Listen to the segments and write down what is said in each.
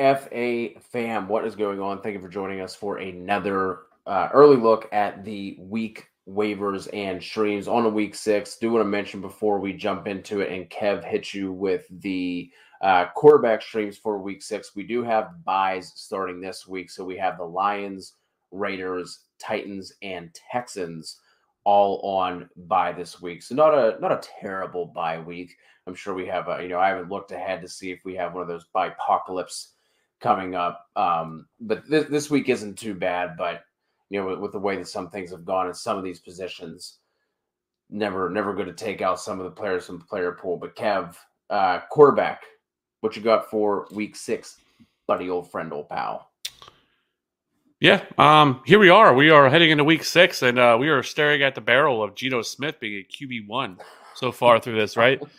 TFA fam, what is going on? Thank you for joining us for another uh, early look at the week waivers and streams on a week six. Do want to mention before we jump into it and Kev hit you with the uh, quarterback streams for week six. We do have byes starting this week. So we have the Lions, Raiders, Titans, and Texans all on bye this week. So not a not a terrible bye week. I'm sure we have a, you know, I haven't looked ahead to see if we have one of those apocalypse coming up. Um, but this, this week isn't too bad, but you know, with, with, the way that some things have gone in some of these positions, never, never good to take out some of the players from the player pool. But Kev, uh, quarterback, what you got for week six, buddy, old friend, old pal? Yeah, um, here we are. We are heading into week six, and uh, we are staring at the barrel of Geno Smith being a QB one so far through this, right?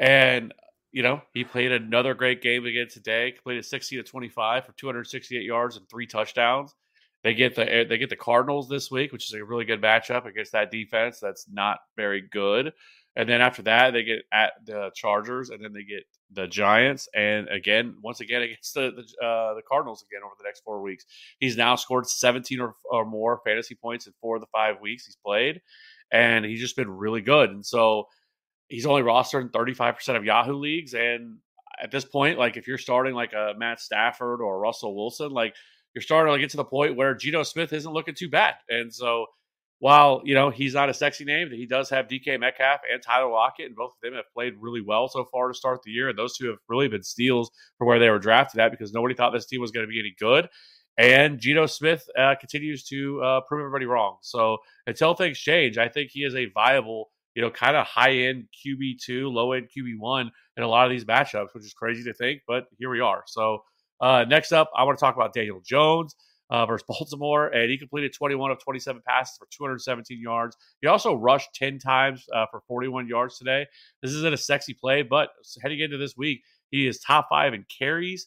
And you know, he played another great game again today. Completed 60 to 25 for 268 yards and three touchdowns. They get the they get the Cardinals this week, which is a really good matchup against that defense that's not very good. And then after that, they get at the Chargers, and then they get the Giants, and again, once again against the the, uh, the Cardinals again over the next four weeks. He's now scored 17 or, or more fantasy points in four of the five weeks he's played, and he's just been really good. And so he's only rostered in 35% of Yahoo leagues. And at this point, like if you're starting like a Matt Stafford or Russell Wilson, like you're starting to get to the point where Geno Smith isn't looking too bad. And so while, you know, he's not a sexy name, he does have DK Metcalf and Tyler Lockett, and both of them have played really well so far to start the year. And those two have really been steals for where they were drafted at because nobody thought this team was going to be any good. And Geno Smith uh, continues to uh, prove everybody wrong. So until things change, I think he is a viable you know, kind of high end QB2, low end QB1 in a lot of these matchups, which is crazy to think, but here we are. So, uh, next up, I want to talk about Daniel Jones uh, versus Baltimore, and he completed 21 of 27 passes for 217 yards. He also rushed 10 times uh, for 41 yards today. This isn't a sexy play, but heading into this week, he is top five in carries,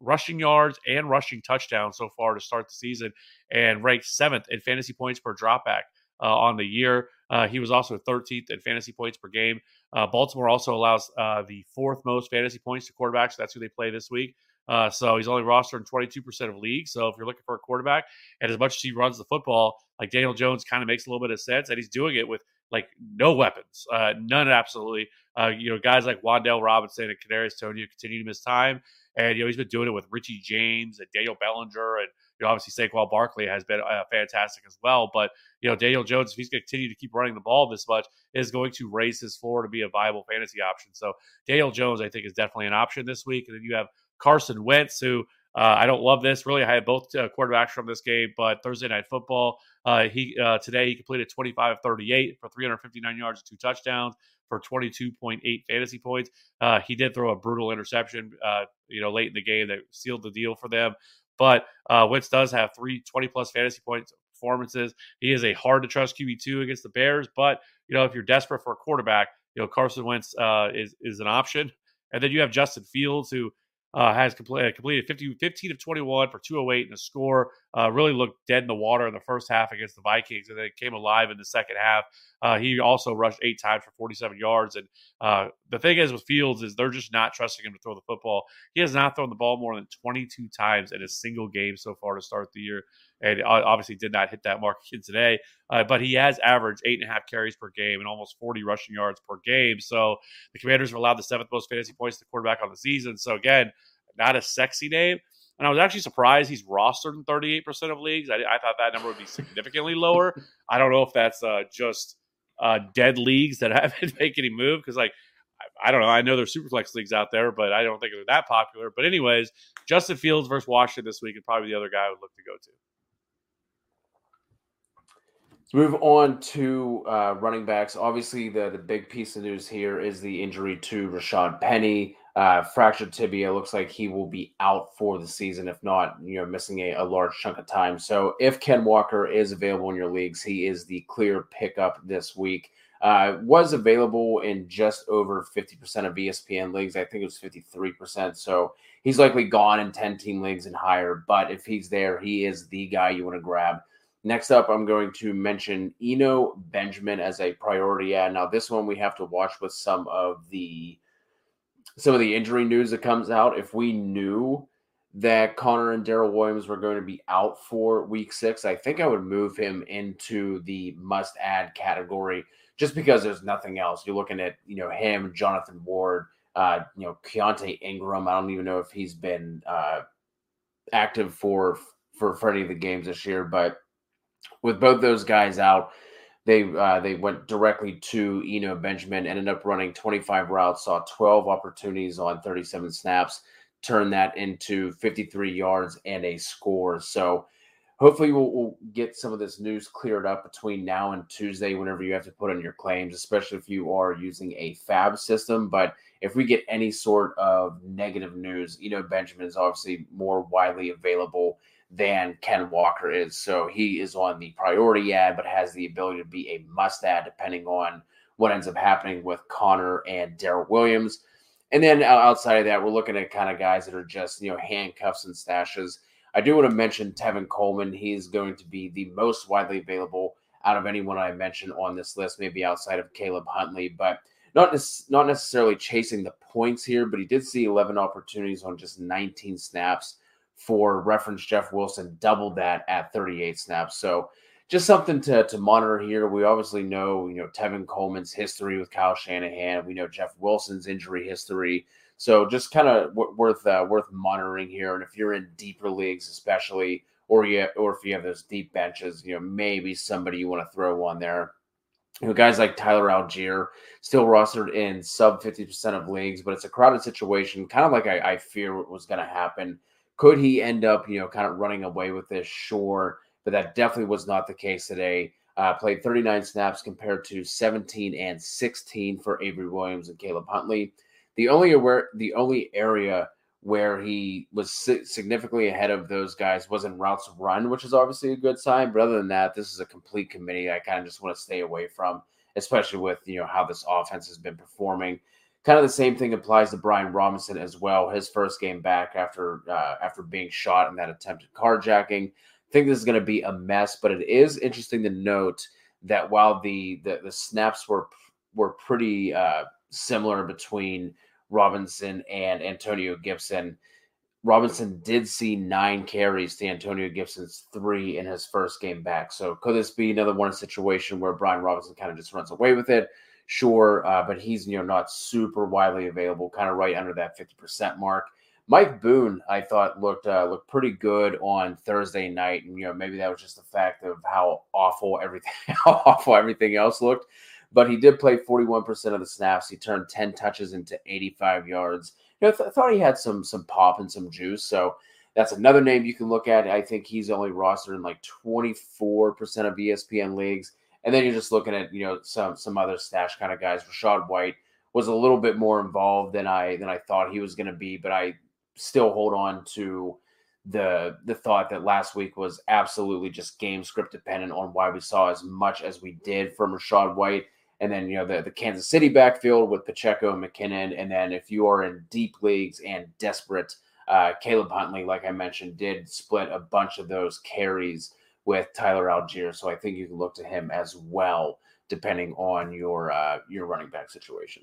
rushing yards, and rushing touchdowns so far to start the season, and ranked seventh in fantasy points per dropback uh, on the year. Uh, he was also 13th in fantasy points per game. Uh, Baltimore also allows uh, the fourth most fantasy points to quarterbacks. That's who they play this week. Uh, so he's only rostered in 22% of leagues. So if you're looking for a quarterback, and as much as he runs the football, like Daniel Jones kind of makes a little bit of sense, and he's doing it with like no weapons, uh, none absolutely. Uh, you know, guys like Wan'Dale Robinson and Kadarius Toney continue to miss time, and you know he's been doing it with Richie James and Daniel Bellinger and you know, obviously Saquon Barkley has been uh, fantastic as well. But you know, Daniel Jones, if he's going to continue to keep running the ball this much, is going to raise his floor to be a viable fantasy option. So Daniel Jones, I think, is definitely an option this week. And then you have Carson Wentz, who uh, I don't love this. Really, I had both uh, quarterbacks from this game, but Thursday night football, uh, he uh, today he completed 25 of 38 for 359 yards and two touchdowns for 22.8 fantasy points. Uh, he did throw a brutal interception, uh, you know, late in the game that sealed the deal for them. But uh, Wentz does have three 20 plus fantasy points performances. He is a hard to trust QB2 against the Bears. But, you know, if you're desperate for a quarterback, you know, Carson Wentz uh, is, is an option. And then you have Justin Fields, who uh, has completed, completed 50, 15 of 21 for 208 and a score. Uh, really looked dead in the water in the first half against the Vikings, and then came alive in the second half. Uh, he also rushed eight times for 47 yards. And uh, the thing is with Fields is they're just not trusting him to throw the football. He has not thrown the ball more than 22 times in a single game so far to start the year, and obviously did not hit that mark again today. Uh, but he has averaged eight and a half carries per game and almost 40 rushing yards per game. So the Commanders have allowed the seventh most fantasy points to quarterback on the season. So again not a sexy name. And I was actually surprised he's rostered in 38% of leagues. I, I thought that number would be significantly lower. I don't know if that's uh, just uh, dead leagues that haven't made any move because, like, I, I, don't know. I know there's superflex leagues out there, but I don't think they're that popular. But, anyways, Justin Fields versus Washington this week is probably the other guy I would look to go to. Let's move on to uh, running backs. Obviously, the, the big piece of news here is the injury to Rashaad Penny uh, fractured tibia. Looks like he will be out for the season, if not, you know, missing a, a, large chunk of time. So if Ken Walker is available in your leagues, he is the clear pickup this week. Uh, was available in just over 50% of ESPN leagues. I think it was 53%. So he's likely gone in 10 team leagues and higher. But if he's there, he is the guy you want to grab. Next up, I'm going to mention Eno Benjamin as a priority add. Now, this one we have to watch with some of the some of the injury news that comes out, if we knew that Conner and Darrel Williams were going to be out for week six, I think I would move him into the must add category just because there's nothing else. You're looking at, you know, him, Jonathan Ward, uh, you know, Keaontay Ingram. I don't even know if he's been uh, active for for for any of the games this year, but with both those guys out, they uh, they went directly to Eno Benjamin, ended up running 25 routes, saw 12 opportunities on 37 snaps, turned that into 53 yards and a score. So hopefully we'll, we'll, get some of this news cleared up between now and Tuesday whenever you have to put in your claims, especially if you are using a FAB system. But if we get any sort of negative news, Eno Benjamin is obviously more widely available than Ken Walker is. So he is on the priority add, but has the ability to be a must add depending on what ends up happening with Conner and Darrel Williams. And then outside of that, we're looking at kind of guys that are just, you know, handcuffs and stashes. I do want to mention Tevin Coleman. He's going to be the most widely available out of anyone I mentioned on this list, maybe outside of Caleb Huntley, but not, not necessarily chasing the points here, but he did see 11 opportunities on just 19 snaps for reference Jeff Wilson doubled that at 38 snaps. So just something to, to monitor here. We obviously know, you know, Tevin Coleman's history with Kyle Shanahan. We know Jeff Wilson's injury history. So just kind of w- worth uh, worth monitoring here. And if you're in deeper leagues, especially, or you or if you have those deep benches, you know, maybe somebody you want to throw on there. You know, guys like Tyler Allgeier still rostered in sub 50% of leagues, but it's a crowded situation, kind of like I, I fear was going to happen could he end up, you know, kind of running away with this? Sure, but that definitely was not the case today. Uh, played 39 snaps compared to 17 and 16 for Avery Williams and Caleb Huntley. The only aware, the only area where he was significantly ahead of those guys was in routes run, which is obviously a good sign. But other than that, this is a complete committee. I kind of just want to stay away from, especially with you know how this offense has been performing. Kind of the same thing applies to Brian Robinson as well. His first game back after uh, after being shot in that attempted carjacking. I think this is going to be a mess, but it is interesting to note that while the the, the snaps were were pretty uh, similar between Robinson and Antonio Gibson, Robinson did see nine carries to Antonio Gibson's three in his first game back. So could this be another one situation where Brian Robinson kind of just runs away with it? Sure, uh, but he's you know not super widely available, kind of right under that fifty percent mark. Mike Boone, I thought looked uh, looked pretty good on Thursday night, and you know maybe that was just the fact of how awful everything how awful everything else looked. But he did play forty one percent of the snaps. He turned ten touches into eighty five yards. You know, th- I thought he had some some pop and some juice. So that's another name you can look at. I think he's only rostered in like twenty four percent of ESPN leagues. And then you're just looking at you know some some other stash kind of guys. Rachaad White was a little bit more involved than I than I thought he was going to be, but I still hold on to the the thought that last week was absolutely just game script dependent on why we saw as much as we did from Rachaad White. And then, you know, the, the Kansas City backfield with Pacheco and McKinnon. And then if you are in deep leagues and desperate, uh, Caleb Huntley, like I mentioned, did split a bunch of those carries with Tyler Allgeier. So I think you can look to him as well, depending on your uh, your running back situation.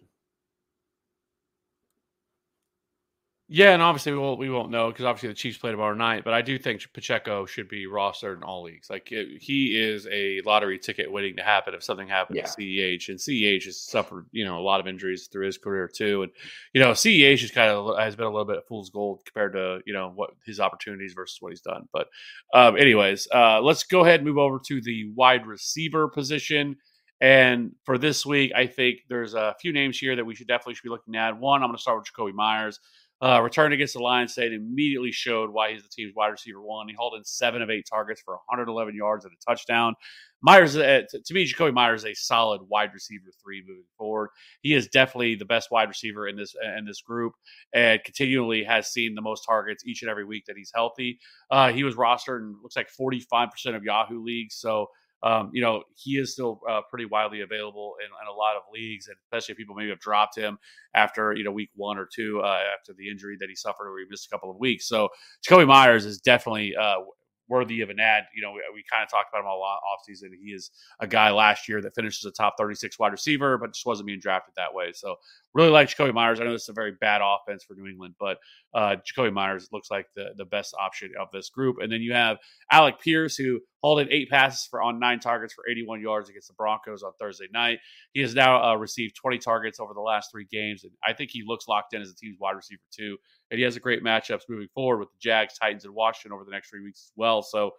Yeah, and obviously we won't we won't know because obviously the Chiefs play tomorrow night. But I do think Pacheco should be rostered in all leagues. Like it, he is a lottery ticket waiting to happen if something happens yeah. to CEH. And CEH has suffered you know a lot of injuries through his career too. And you know CEH is kind of has been a little bit of fool's gold compared to you know what his opportunities versus what he's done. But um, anyways, uh, let's go ahead and move over to the wide receiver position. And for this week, I think there's a few names here that we should definitely should be looking at. One, I'm going to start with Jakobi Meyers. Uh, return against the Lions State immediately showed why he's the team's wide receiver one. He hauled in seven of eight targets for 111 yards and a touchdown. Meyers, uh, to me, Jakobi Meyers is a solid wide receiver three moving forward. He is definitely the best wide receiver in this in this group, and continually has seen the most targets each and every week that he's healthy. Uh, he was rostered in looks like 45 percent of Yahoo leagues, so um, you know, he is still uh, pretty widely available in, in, a lot of leagues, and especially if people maybe have dropped him after, you know, week one or two uh, after the injury that he suffered where he missed a couple of weeks. So Jakobi Meyers is definitely uh, worthy of an add. You know, we, we kind of talked about him a lot offseason. He is a guy last year that finishes a top 36 wide receiver, but just wasn't being drafted that way. So really like Jakobi Meyers. I know this is a very bad offense for New England, but uh, Jakobi Meyers looks like the, the best option of this group. And then you have Alec Pierce, who hauled in eight passes for on nine targets for 81 yards against the Broncos on Thursday night. He has now uh, received 20 targets over the last three games, and I think he looks locked in as a team's wide receiver two and he has a great matchups moving forward with the Jags, Titans, and Washington over the next three weeks as well. So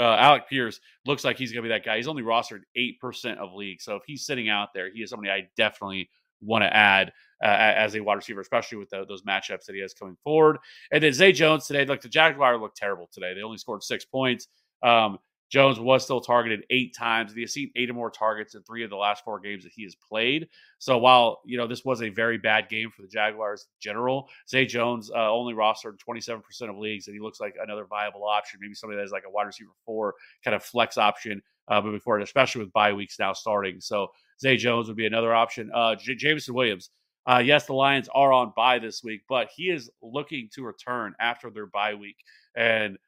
uh, Alec Pierce looks like he's going to be that guy. He's only rostered eight percent of leagues, so if he's sitting out there, he is somebody I definitely want to add uh, as a wide receiver, especially with the, those matchups that he has coming forward. And then Zay Jones today, like the Jaguars looked terrible today. They only scored six points. Um, Jones was still targeted eight times. He has seen eight or more targets in three of the last four games that he has played. So while you know this was a very bad game for the Jaguars in general, Zay Jones uh, only rostered 27% of leagues, and he looks like another viable option. Maybe somebody that's like a wide receiver four kind of flex option uh, moving forward, especially with bye weeks now starting. So Zay Jones would be another option. Uh, J- Jameson Williams. Uh, yes, the Lions are on bye this week, but he is looking to return after their bye week. And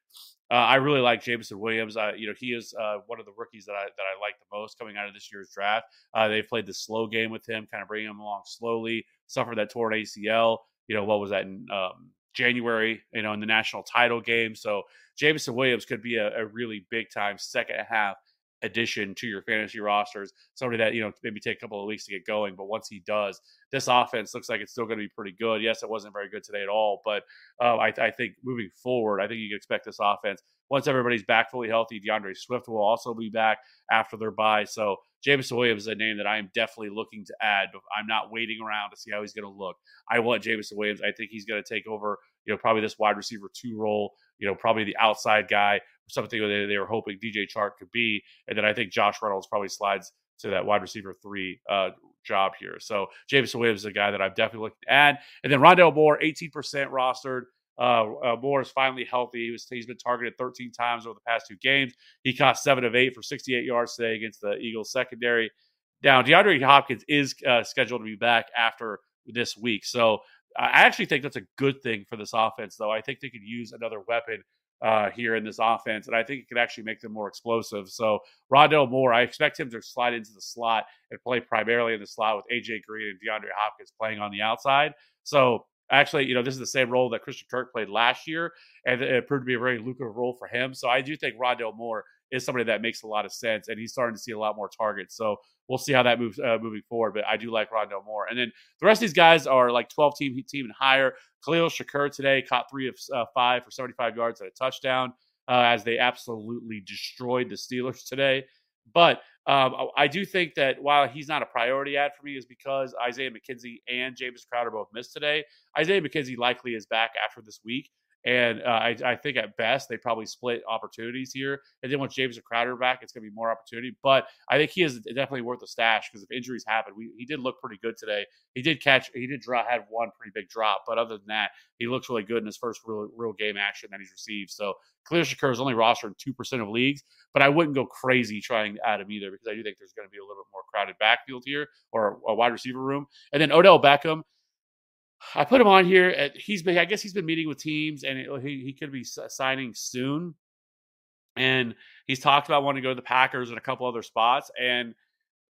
uh, I really like Jameson Williams. Uh, you know, he is uh, one of the rookies that I that I like the most coming out of this year's draft. Uh, they played the slow game with him, kind of bringing him along slowly. Suffered that torn ACL. You know, what was that in um, January? You know, in the national title game. So Jameson Williams could be a, a really big time second half addition to your fantasy rosters. Somebody that, you know, maybe take a couple of weeks to get going. But once he does, this offense looks like it's still going to be pretty good. Yes, it wasn't very good today at all. But uh, I, I, think moving forward, I think you can expect this offense. Once everybody's back fully healthy, D'Andre Swift will also be back after their bye. So Jameson Williams is a name that I am definitely looking to add. I'm not waiting around to see how he's going to look. I want Jameson Williams. I think he's going to take over, you know, probably this wide receiver two role, you know, probably the outside guy something they, they were hoping DJ Chark could be. And then I think Josh Reynolds probably slides to that wide receiver three uh, job here. So Jameson Williams is a guy that I've definitely looked at. And then Rondale Moore, 18% rostered. Uh, uh, Moore is finally healthy. He was, he's been targeted 13 times over the past two games. He caught seven of eight for 68 yards today against the Eagles secondary. Now, DeAndre Hopkins is uh, scheduled to be back after this week. So I actually think that's a good thing for this offense, though. I think they could use another weapon uh, here in this offense, and I think it could actually make them more explosive. So Rondale Moore, I expect him to slide into the slot and play primarily in the slot with AJ Green and DeAndre Hopkins playing on the outside. So actually, you know, this is the same role that Christian Kirk played last year, and it proved to be a very lucrative role for him. So I do think Rondale Moore is somebody that makes a lot of sense, and he's starting to see a lot more targets. So we'll see how that moves uh, moving forward. But I do like Rondo more. and then the rest of these guys are like 12 team team and higher. Khalil Shakir today caught three of uh, five for 75 yards and a touchdown uh, as they absolutely destroyed the Steelers today. But um, I do think that while he's not a priority add for me, is because Isaiah McKenzie and James Crowder both missed today. Isaiah McKenzie likely is back after this week. And uh, I, I, think at best they probably split opportunities here. And then once James Crowder back, it's going to be more opportunity. But I think he is definitely worth a stash because if injuries happen, we, he did look pretty good today. He did catch, he did draw, had one pretty big drop, but other than that, he looks really good in his first real, real game action that he's received. So Khalil Shakir is only rostered in two percent of leagues, but I wouldn't go crazy trying to add him either because I do think there's going to be a little bit more crowded backfield here or a wide receiver room. And then Odell Beckham. I put him on here. At, he's been, I guess, he's been meeting with teams, and it, he he could be signing soon. And he's talked about wanting to go to the Packers and a couple other spots. And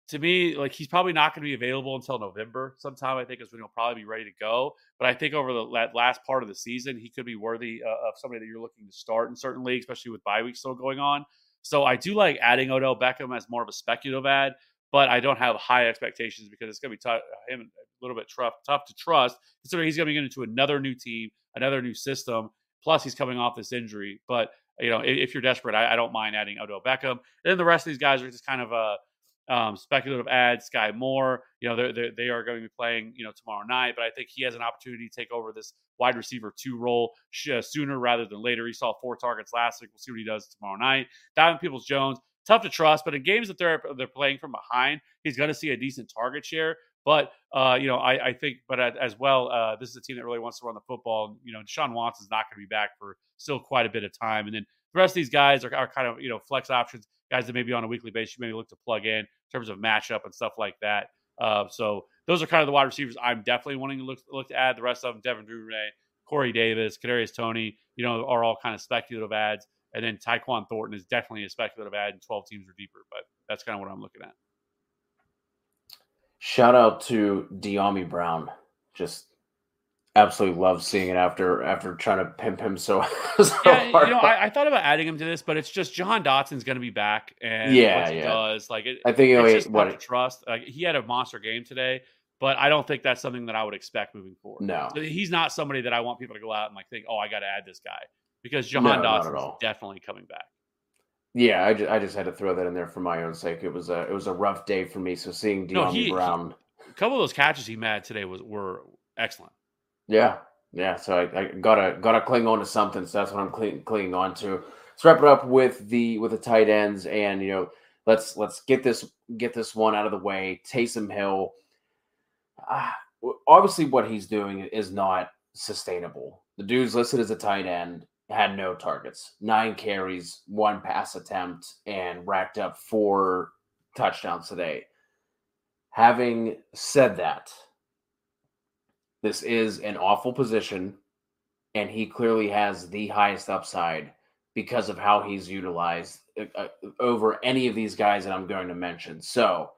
to me, like he's probably not going to be available until November sometime. I think is when he'll probably be ready to go. But I think over the last part of the season, he could be worthy uh, of somebody that you're looking to start in certain leagues, especially with bye weeks still going on. So I do like adding Odell Beckham as more of a speculative add, but I don't have high expectations because it's going to be tough, him a little bit tough, tough to trust considering he's going to be getting into another new team, another new system. Plus, he's coming off this injury. But you know, if, if you're desperate, I, I, don't mind adding Odell Beckham. And then the rest of these guys are just kind of a um, speculative adds. Sky Moore, you know, they're, they're, they are going to be playing, you know, tomorrow night. But I think he has an opportunity to take over this wide receiver two role uh, sooner rather than later. He saw four targets last week. We'll see what he does tomorrow night. Donovan Peoples Jones, tough to trust, but in games that they're they're playing from behind, he's going to see a decent target share. But uh, you know, I, I, think, but as well, uh, this is a team that really wants to run the football. You know, Deshaun Watson's not going to be back for still quite a bit of time, and then the rest of these guys are, are kind of you know flex options, guys that maybe on a weekly basis you maybe look to plug in in terms of matchup and stuff like that. Uh, so those are kind of the wide receivers I'm definitely wanting to look look to add. The rest of them, Devin Duvernay, Corey Davis, Kadarius Toney, you know, are all kind of speculative adds. And then Tyquan Thornton is definitely a speculative add in 12 teams or deeper, but that's kind of what I'm looking at. Shout out to Dyami Brown. Just absolutely love seeing it after after trying to pimp him so, so yeah, hard. You know, I, I, thought about adding him to this, but it's just Jahan Dotson's going to be back, and yeah, yeah. does like it. I think it's just what to trust. Like he had a monster game today, but I don't think that's something that I would expect moving forward. No, he's not somebody that I want people to go out and like think, oh, I got to add this guy because Jahan no, Dotson is definitely coming back. Yeah, I just, I just had to throw that in there for my own sake. It was a it was a rough day for me. So seeing Dyami no, Brown, he, a couple of those catches he made today was were excellent. Yeah, yeah. So I, I, gotta gotta cling on to something. So that's what I'm cling, clinging on to. Let's wrap it up with the with the tight ends, and you know, let's let's get this get this one out of the way. Taysom Hill, uh, obviously, what he's doing is not sustainable. The dude's listed as a tight end had no targets, nine carries, one pass attempt, and racked up four touchdowns today. Having said that, this is an awful position, and he clearly has the highest upside because of how he's utilized uh, uh over any of these guys that I'm going to mention. So,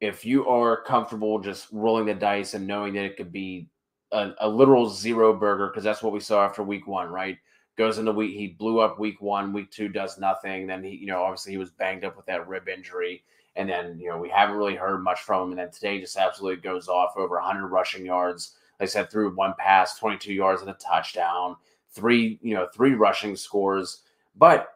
if you are comfortable just rolling the dice and knowing that it could be a, a literal zero burger, because that's what we saw after week one, right? Goes into week he blew up week one week two does nothing. Then he you know obviously he was banged up with that rib injury. And then you know we haven't really heard much from him. And then today just absolutely goes off over 100 rushing yards. Like i said through one pass 22 yards and a touchdown three you know three rushing scores. But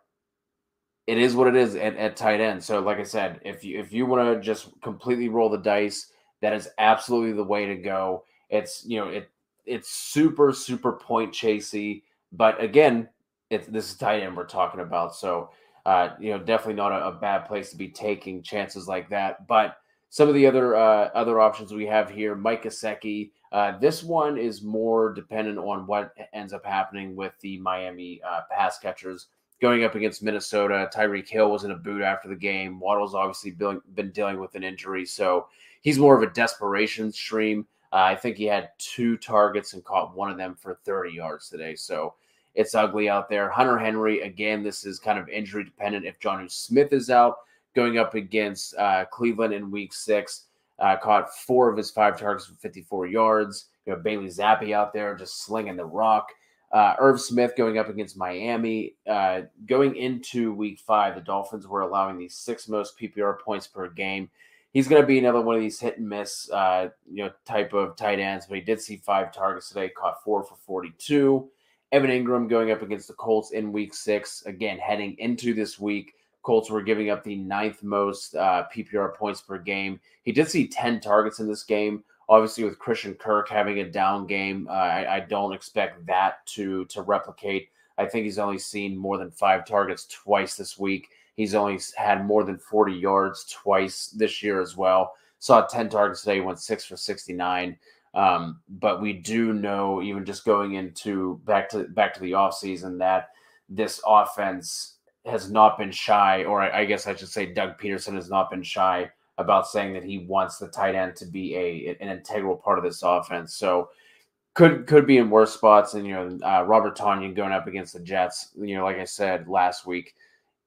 it is what it is at, at tight end. So like i said if you if you want to just completely roll the dice that is absolutely the way to go. It's you know it it's super super point chasey but again, it's this is tight end we're talking about, so uh, you know definitely not a, a, bad place to be taking chances like that. But some of the other uh, other options we have here, Mike Gesicki. Uh, this one is more dependent on what ends up happening with the Miami uh, pass catchers going up against Minnesota. Tyreek Hill was in a boot after the game. Waddle's obviously been dealing with an injury, so he's more of a desperation stream. Uh, I think he had two targets and caught one of them for 30 yards today. So it's ugly out there. Hunter Henry, again, this is kind of injury dependent. If Jonnu Smith is out, going up against uh, Cleveland in week six, uh, caught four of his five targets for 54 yards. You have Bailey Zappe out there just slinging the rock. Uh, Irv Smith going up against Miami. Uh, going into week five, the Dolphins were allowing the six most PPR points per game. He's going to be another one of these hit and miss, uh, you know, type of tight ends. But he did see five targets today, caught four for 42. Evan Engram going up against the Colts in week six. Again, heading into this week, Colts were giving up the ninth most uh, PPR points per game. He did see 10 targets in this game, Obviously, with Christian Kirk having a down game, uh, I, I, don't expect that to to replicate. I think he's only seen more than five targets twice this week. He's only had more than 40 yards twice this year as well. Saw 10 targets today, went six for 69. Um, but we do know, even just going into back to back to the offseason, that this offense has not been shy, or I, I guess I should say Doug Pederson has not been shy about saying that he wants the tight end to be a an integral part of this offense. So could could be in worse spots. And you know, uh, Robert Tonyan going up against the Jets. You know, like I said last week,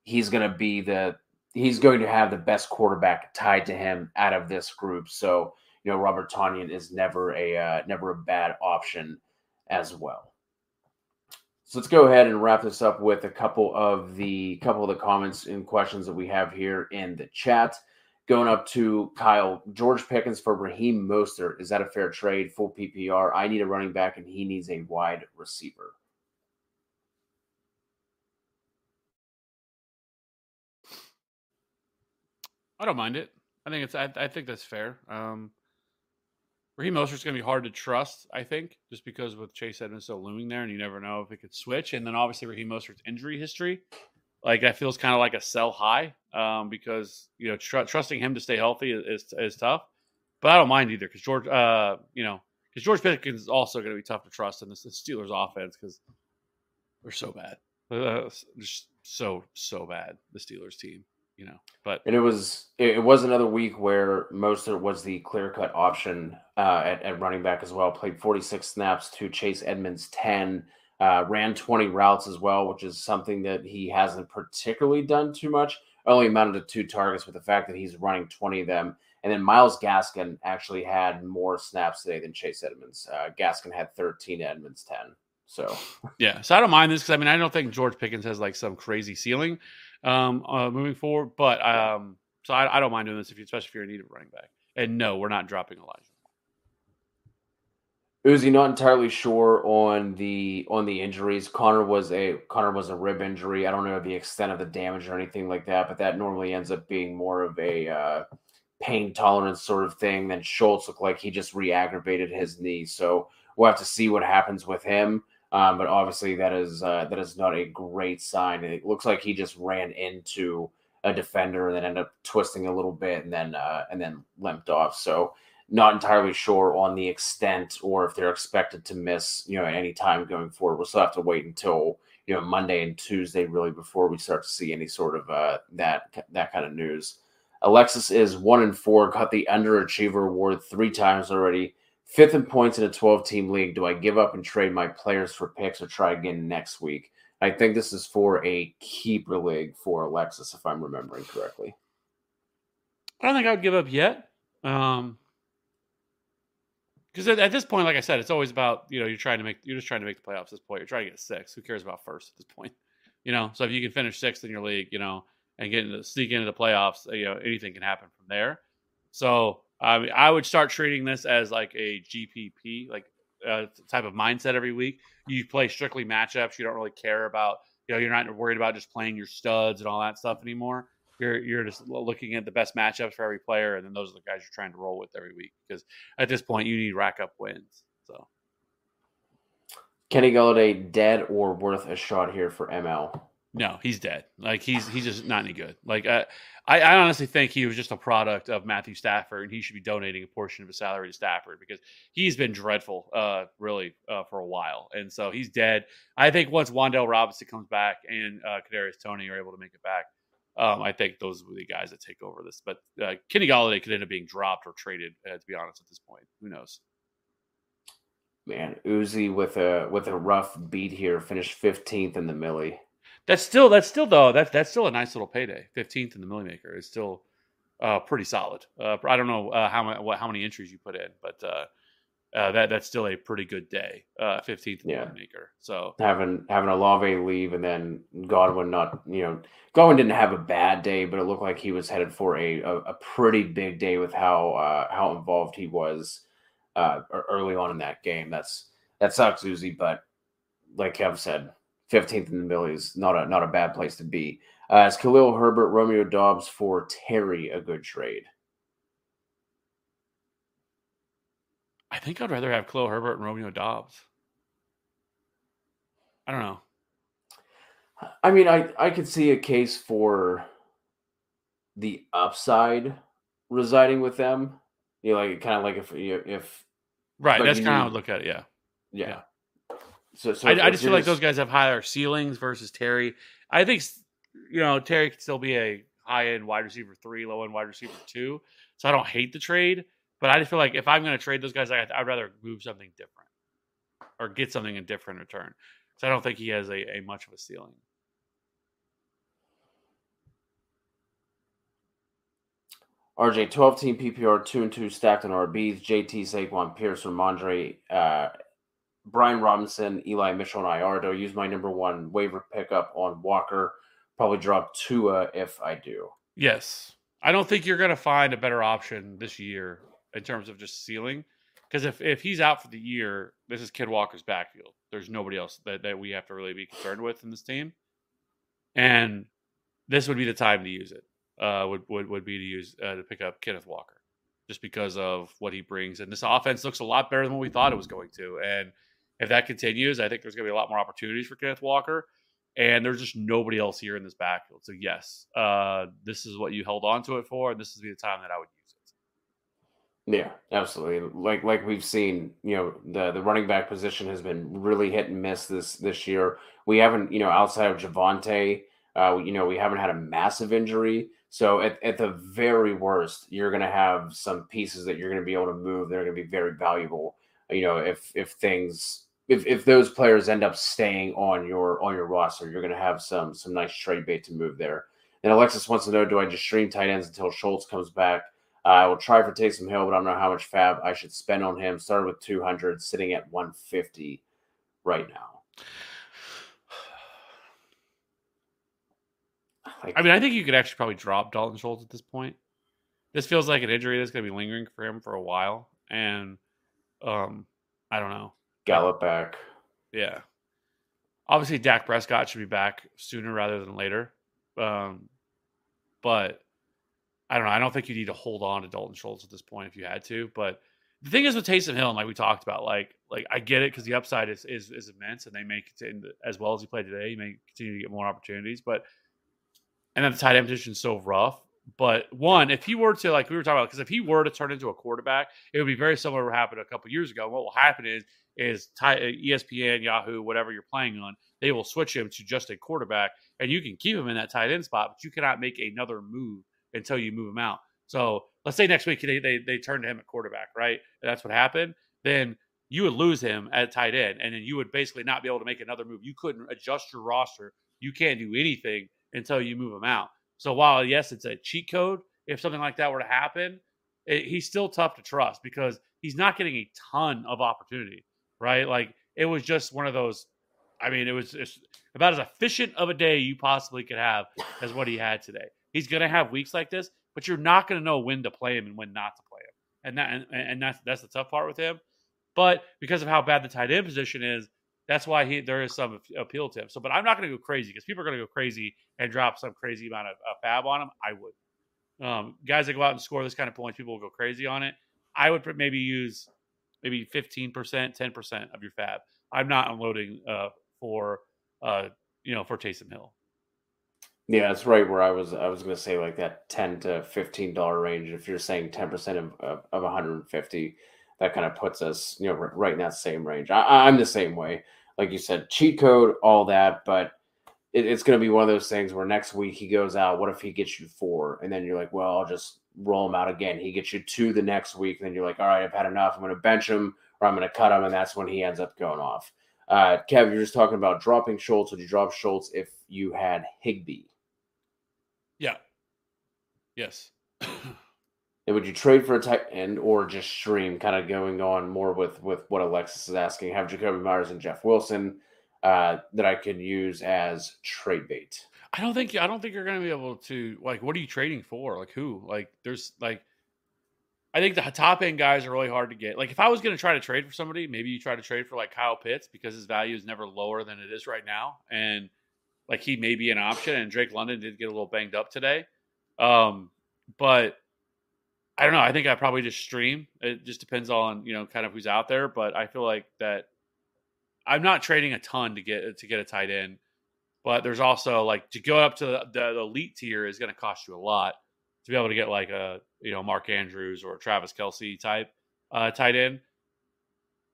he's going to be the he's going to have the best quarterback tied to him out of this group. So you know, Robert Tonyan is never a uh, never a bad option as well. So let's go ahead and wrap this up with a couple of the couple of the comments and questions that we have here in the chat. Going up to Kyle George Pickens for Raheem Mostert. Is that a fair trade? Full PPR. I need a running back, and he needs a wide receiver. I don't mind it. I think it's. I, I think that's fair. Um, Raheem Mostert's going to be hard to trust, I think, just because with Chase Edmonds still looming there, and you never know if it could switch. And then obviously Raheem Mostert's injury history, like that feels kind of like a sell high, um, because you know tr- trusting him to stay healthy is, is, tough. But I don't mind either because George, uh, you know, because George Pickens is also going to be tough to trust in this, the Steelers offense because they're so bad, uh, just so so bad. The Steelers team you know. But and it was it was another week where most Mostert was the clear cut option uh, at, at running back as well. Played 46 snaps to Chase Edmonds 10. Uh, ran 20 routes as well, which is something that he hasn't particularly done too much. Only amounted to two targets, with the fact that he's running 20 of them. And then Myles Gaskin actually had more snaps today than Chase Edmonds. Uh, Gaskin had 13, Edmonds 10. So yeah, so I don't mind this because I mean I don't think George Pickens has like some crazy ceiling, um, uh, moving forward. But um, so I, I, don't mind doing this if you, especially if you're in need of running back. And no, we're not dropping Elijah. Uzi not entirely sure on the on the injuries. Conner was a Conner was a rib injury. I don't know the extent of the damage or anything like that, but that normally ends up being more of a uh, pain tolerance sort of thing. Then Schultz looked like he just re-aggravated his knee, so we'll have to see what happens with him. Um, but obviously, that is uh, that is not a great sign. It looks like he just ran into a defender and then ended up twisting a little bit and then uh, and then limped off. So not entirely sure on the extent or if they're expected to miss you know any time going forward. We'll still have to wait until you know Monday and Tuesday really before we start to see any sort of uh, that that kind of news. Alexis is one and four, got the underachiever award three times already. Fifth in points in a 12 team league. Do I give up and trade my players for picks or try again next week? I think this is for a keeper league for Alexis, if I'm remembering correctly. I don't think I would give up yet. Um, because at, this point, like I said, it's always about you know you're trying to make you're just trying to make the playoffs. At this point, you're trying to get six. Who cares about first at this point? You know, so if you can finish sixth in your league, you know, and get into sneak into the playoffs, you know, anything can happen from there. So um, I would start treating this as like a GPP, like uh, type of mindset every week. You play strictly matchups. You don't really care about, you know, you're not worried about just playing your studs and all that stuff anymore. You're you're just looking at the best matchups for every player, and then those are the guys you're trying to roll with every week. Because at this point, you need rack up wins. So, Kenny Golladay dead or worth a shot here for ML? No, he's dead. Like he's he's just not any good. Like uh, I, I honestly think he was just a product of Matthew Stafford, and he should be donating a portion of his salary to Stafford because he's been dreadful, uh, really, uh, for a while, and so he's dead. I think once Wan'Dale Robinson comes back and uh, Kadarius Toney are able to make it back, um, I think those be the guys that take over this. But uh, Kenny Golladay could end up being dropped or traded. Uh, to be honest, at this point, who knows? Man, Uzi with a with a rough beat here, finished fifteenth in the Milly. That's still that's still though that's that's still a nice little payday. Fifteenth in the Milly Maker is still uh, pretty solid. Uh, I don't know uh, how many what, how many entries you put in, but uh, uh, that that's still a pretty good day. Uh, fifteenth in yeah. the Maker. So having having Olave leave and then Godwin not you know Godwin didn't have a bad day, but it looked like he was headed for a a, a pretty big day with how how involved he was early on in that game. That's that sucks, Uzi, but like Kev said, 15th in the middle is not a not a bad place to be. Uh, is Khalil Herbert, Romeo Doubs for Terry a good trade? I think I'd rather have Khalil Herbert and Romeo Doubs. I don't know. I mean, I I could see a case for the upside residing with them. You know, like kind of like if if right, that's kind of how I would look at it. Yeah, yeah. yeah. So, so I, I just feel like those guys have higher ceilings versus Terry. I think you know Terry could still be a high end wide receiver three, low end wide receiver two. So I don't hate the trade, but I just feel like if I'm going to trade those guys, I, I'd rather move something different or get something in different return. So I don't think he has a, a much of a ceiling. RJ, 12 team PPR, 2 and 2 stacked on RBs. JT, Saquon, Pierce, Rhamondre, uh, Brian Robinson, Eli Mitchell, and IR. Do I use my number one waiver pickup on Walker? Probably drop Tua if I do. Yes. I don't think you're going to find a better option this year in terms of just ceiling. Because if, if he's out for the year, this is Kid Walker's backfield. There's nobody else that, that we have to really be concerned with in this team. And this would be the time to use it uh, would, would would be to use uh, to pick up Kenneth Walker, just because of what he brings. And this offense looks a lot better than what we thought it was going to. And if that continues, I think there's going to be a lot more opportunities for Kenneth Walker. And there's just nobody else here in this backfield. So yes, uh, this is what you held on to it for, and this is the time that I would use it. Yeah, absolutely. Like like we've seen, you know, the the running back position has been really hit and miss this this year. We haven't, you know, outside of Javonte, uh, you know, we haven't had a massive injury. So at, at the very worst, you're going to have some pieces that you're going to be able to move. They're going to be very valuable. You know, if if things if, if those players end up staying on your on your roster, you're going to have some some nice trade bait to move there. And Alexis wants to know: Do I just stream tight ends until Schultz comes back? Uh, I will try for Taysom Hill, but I don't know how much fab I should spend on him. Started with 200, sitting at 150 right now. Like, I mean, I think you could actually probably drop Dalton Schultz at this point. This feels like an injury that's going to be lingering for him for a while, and um, I don't know. Gallup back. Yeah. Obviously, Dak Prescott should be back sooner rather than later. Um, but I don't know. I don't think you need to hold on to Dalton Schultz at this point if you had to. But the thing is with Taysom Hill, and like we talked about, like like I get it because the upside is, is is immense, and they may continue as well as he played today. He may continue to get more opportunities, but and then the tight end position is so rough. But one, if he were to like we were talking about, because if he were to turn into a quarterback, it would be very similar to what happened a couple years ago. What will happen is is uh, ESPN, Yahoo, whatever you're playing on, they will switch him to just a quarterback, and you can keep him in that tight end spot, but you cannot make another move until you move him out. So let's say next week they they, they turn to him at quarterback, right? And that's what happened. Then you would lose him at tight end, and then you would basically not be able to make another move. You couldn't adjust your roster. You can't do anything until you move him out. So while yes, it's a cheat code, if something like that were to happen, it, he's still tough to trust because he's not getting a ton of opportunity, right? Like it was just one of those. I mean, it was about as efficient of a day you possibly could have as what he had today. He's going to have weeks like this, but you're not going to know when to play him and when not to play him, and that and, and that's that's the tough part with him. But because of how bad the tight end position is, that's why he there is some appeal to him. So, but I'm not going to go crazy because people are going to go crazy and drop some crazy amount of uh, fab on him. I would. Um, guys that go out and score this kind of points, people will go crazy on it. I would maybe use maybe 15%, 10% of your fab. I'm not unloading uh, for uh, you know for Taysom Hill. Yeah, that's right. Where I was, I was going to say like that ten to fifteen dollar range. If you're saying ten percent of of, of 150, that kind of puts us, you know, right in that same range. I, am the same way. Like you said, cheat code, all that, but it, it's going to be one of those things where next week he goes out. What if he gets you four? And then you're like, well, I'll just roll him out again. He gets you two the next week. And then you're like, all right, I've had enough. I'm going to bench him or I'm going to cut him. And that's when he ends up going off. Uh, Kev, you're just talking about dropping Schultz. Would you drop Schultz if you had Higbee? Yeah. Yes. And would you trade for a tight end or just stream, kind of going on more with with what Alexis is asking? Have Jakobi Meyers and Jeff Wilson uh, that I could use as trade bait. I don't think I don't think you're going to be able to like. What are you trading for? Like who? Like there's like. I think the top end guys are really hard to get. Like if I was going to try to trade for somebody, maybe you try to trade for like Kyle Pitts because his value is never lower than it is right now, and like he may be an option. And Drake London did get a little banged up today, um, but I don't know. I think I probably just stream. It just depends on you know kind of who's out there, but I feel like that I'm not trading a ton to get to get a tight end, but there's also like to go up to the, the, the elite tier is going to cost you a lot to be able to get like a you know Mark Andrews or Travis Kelce type uh, tight end.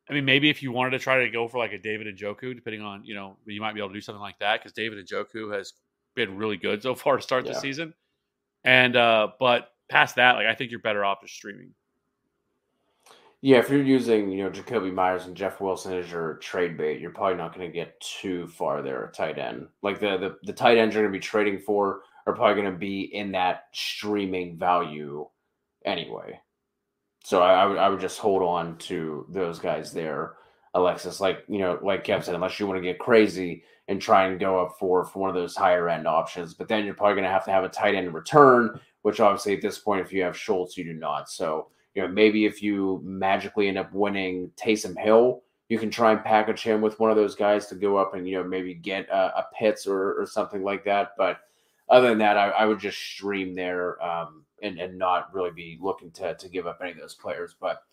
I mean, maybe if you wanted to try to go for like a David Njoku, depending on you know you might be able to do something like that because David Njoku has been really good so far to start yeah. the season. And uh, but past that, like I think you're better off just streaming. Yeah, if you're using, you know, Jakobi Meyers and Jeff Wilson as your trade bait, you're probably not going to get too far there tight end. Like the, the the tight ends you're going to be trading for are probably going to be in that streaming value anyway. So I, I, would I would just hold on to those guys there, Alexis. Like you know, like Kev said, unless you want to get crazy and try and go up for for one of those higher end options, but then you're probably going to have to have a tight end return, which obviously at this point, if you have Schultz, you do not. So you know, maybe if you magically end up winning Taysom Hill, you can try and package him with one of those guys to go up and you know maybe get a, a Pitts or, or something like that. But other than that, I, I would just stream there um, and and not really be looking to to give up any of those players. But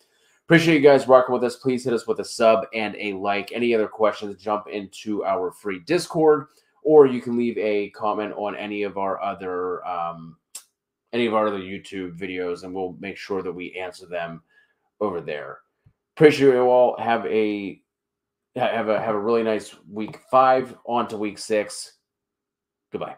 appreciate you guys rocking with us. Please hit us with a sub and a like. Any other questions? Jump into our free Discord, or you can leave a comment on any of our other um, any of our other YouTube videos, and we'll make sure that we answer them over there. Appreciate you all. Have a have a have a really nice week five on to week six. Goodbye.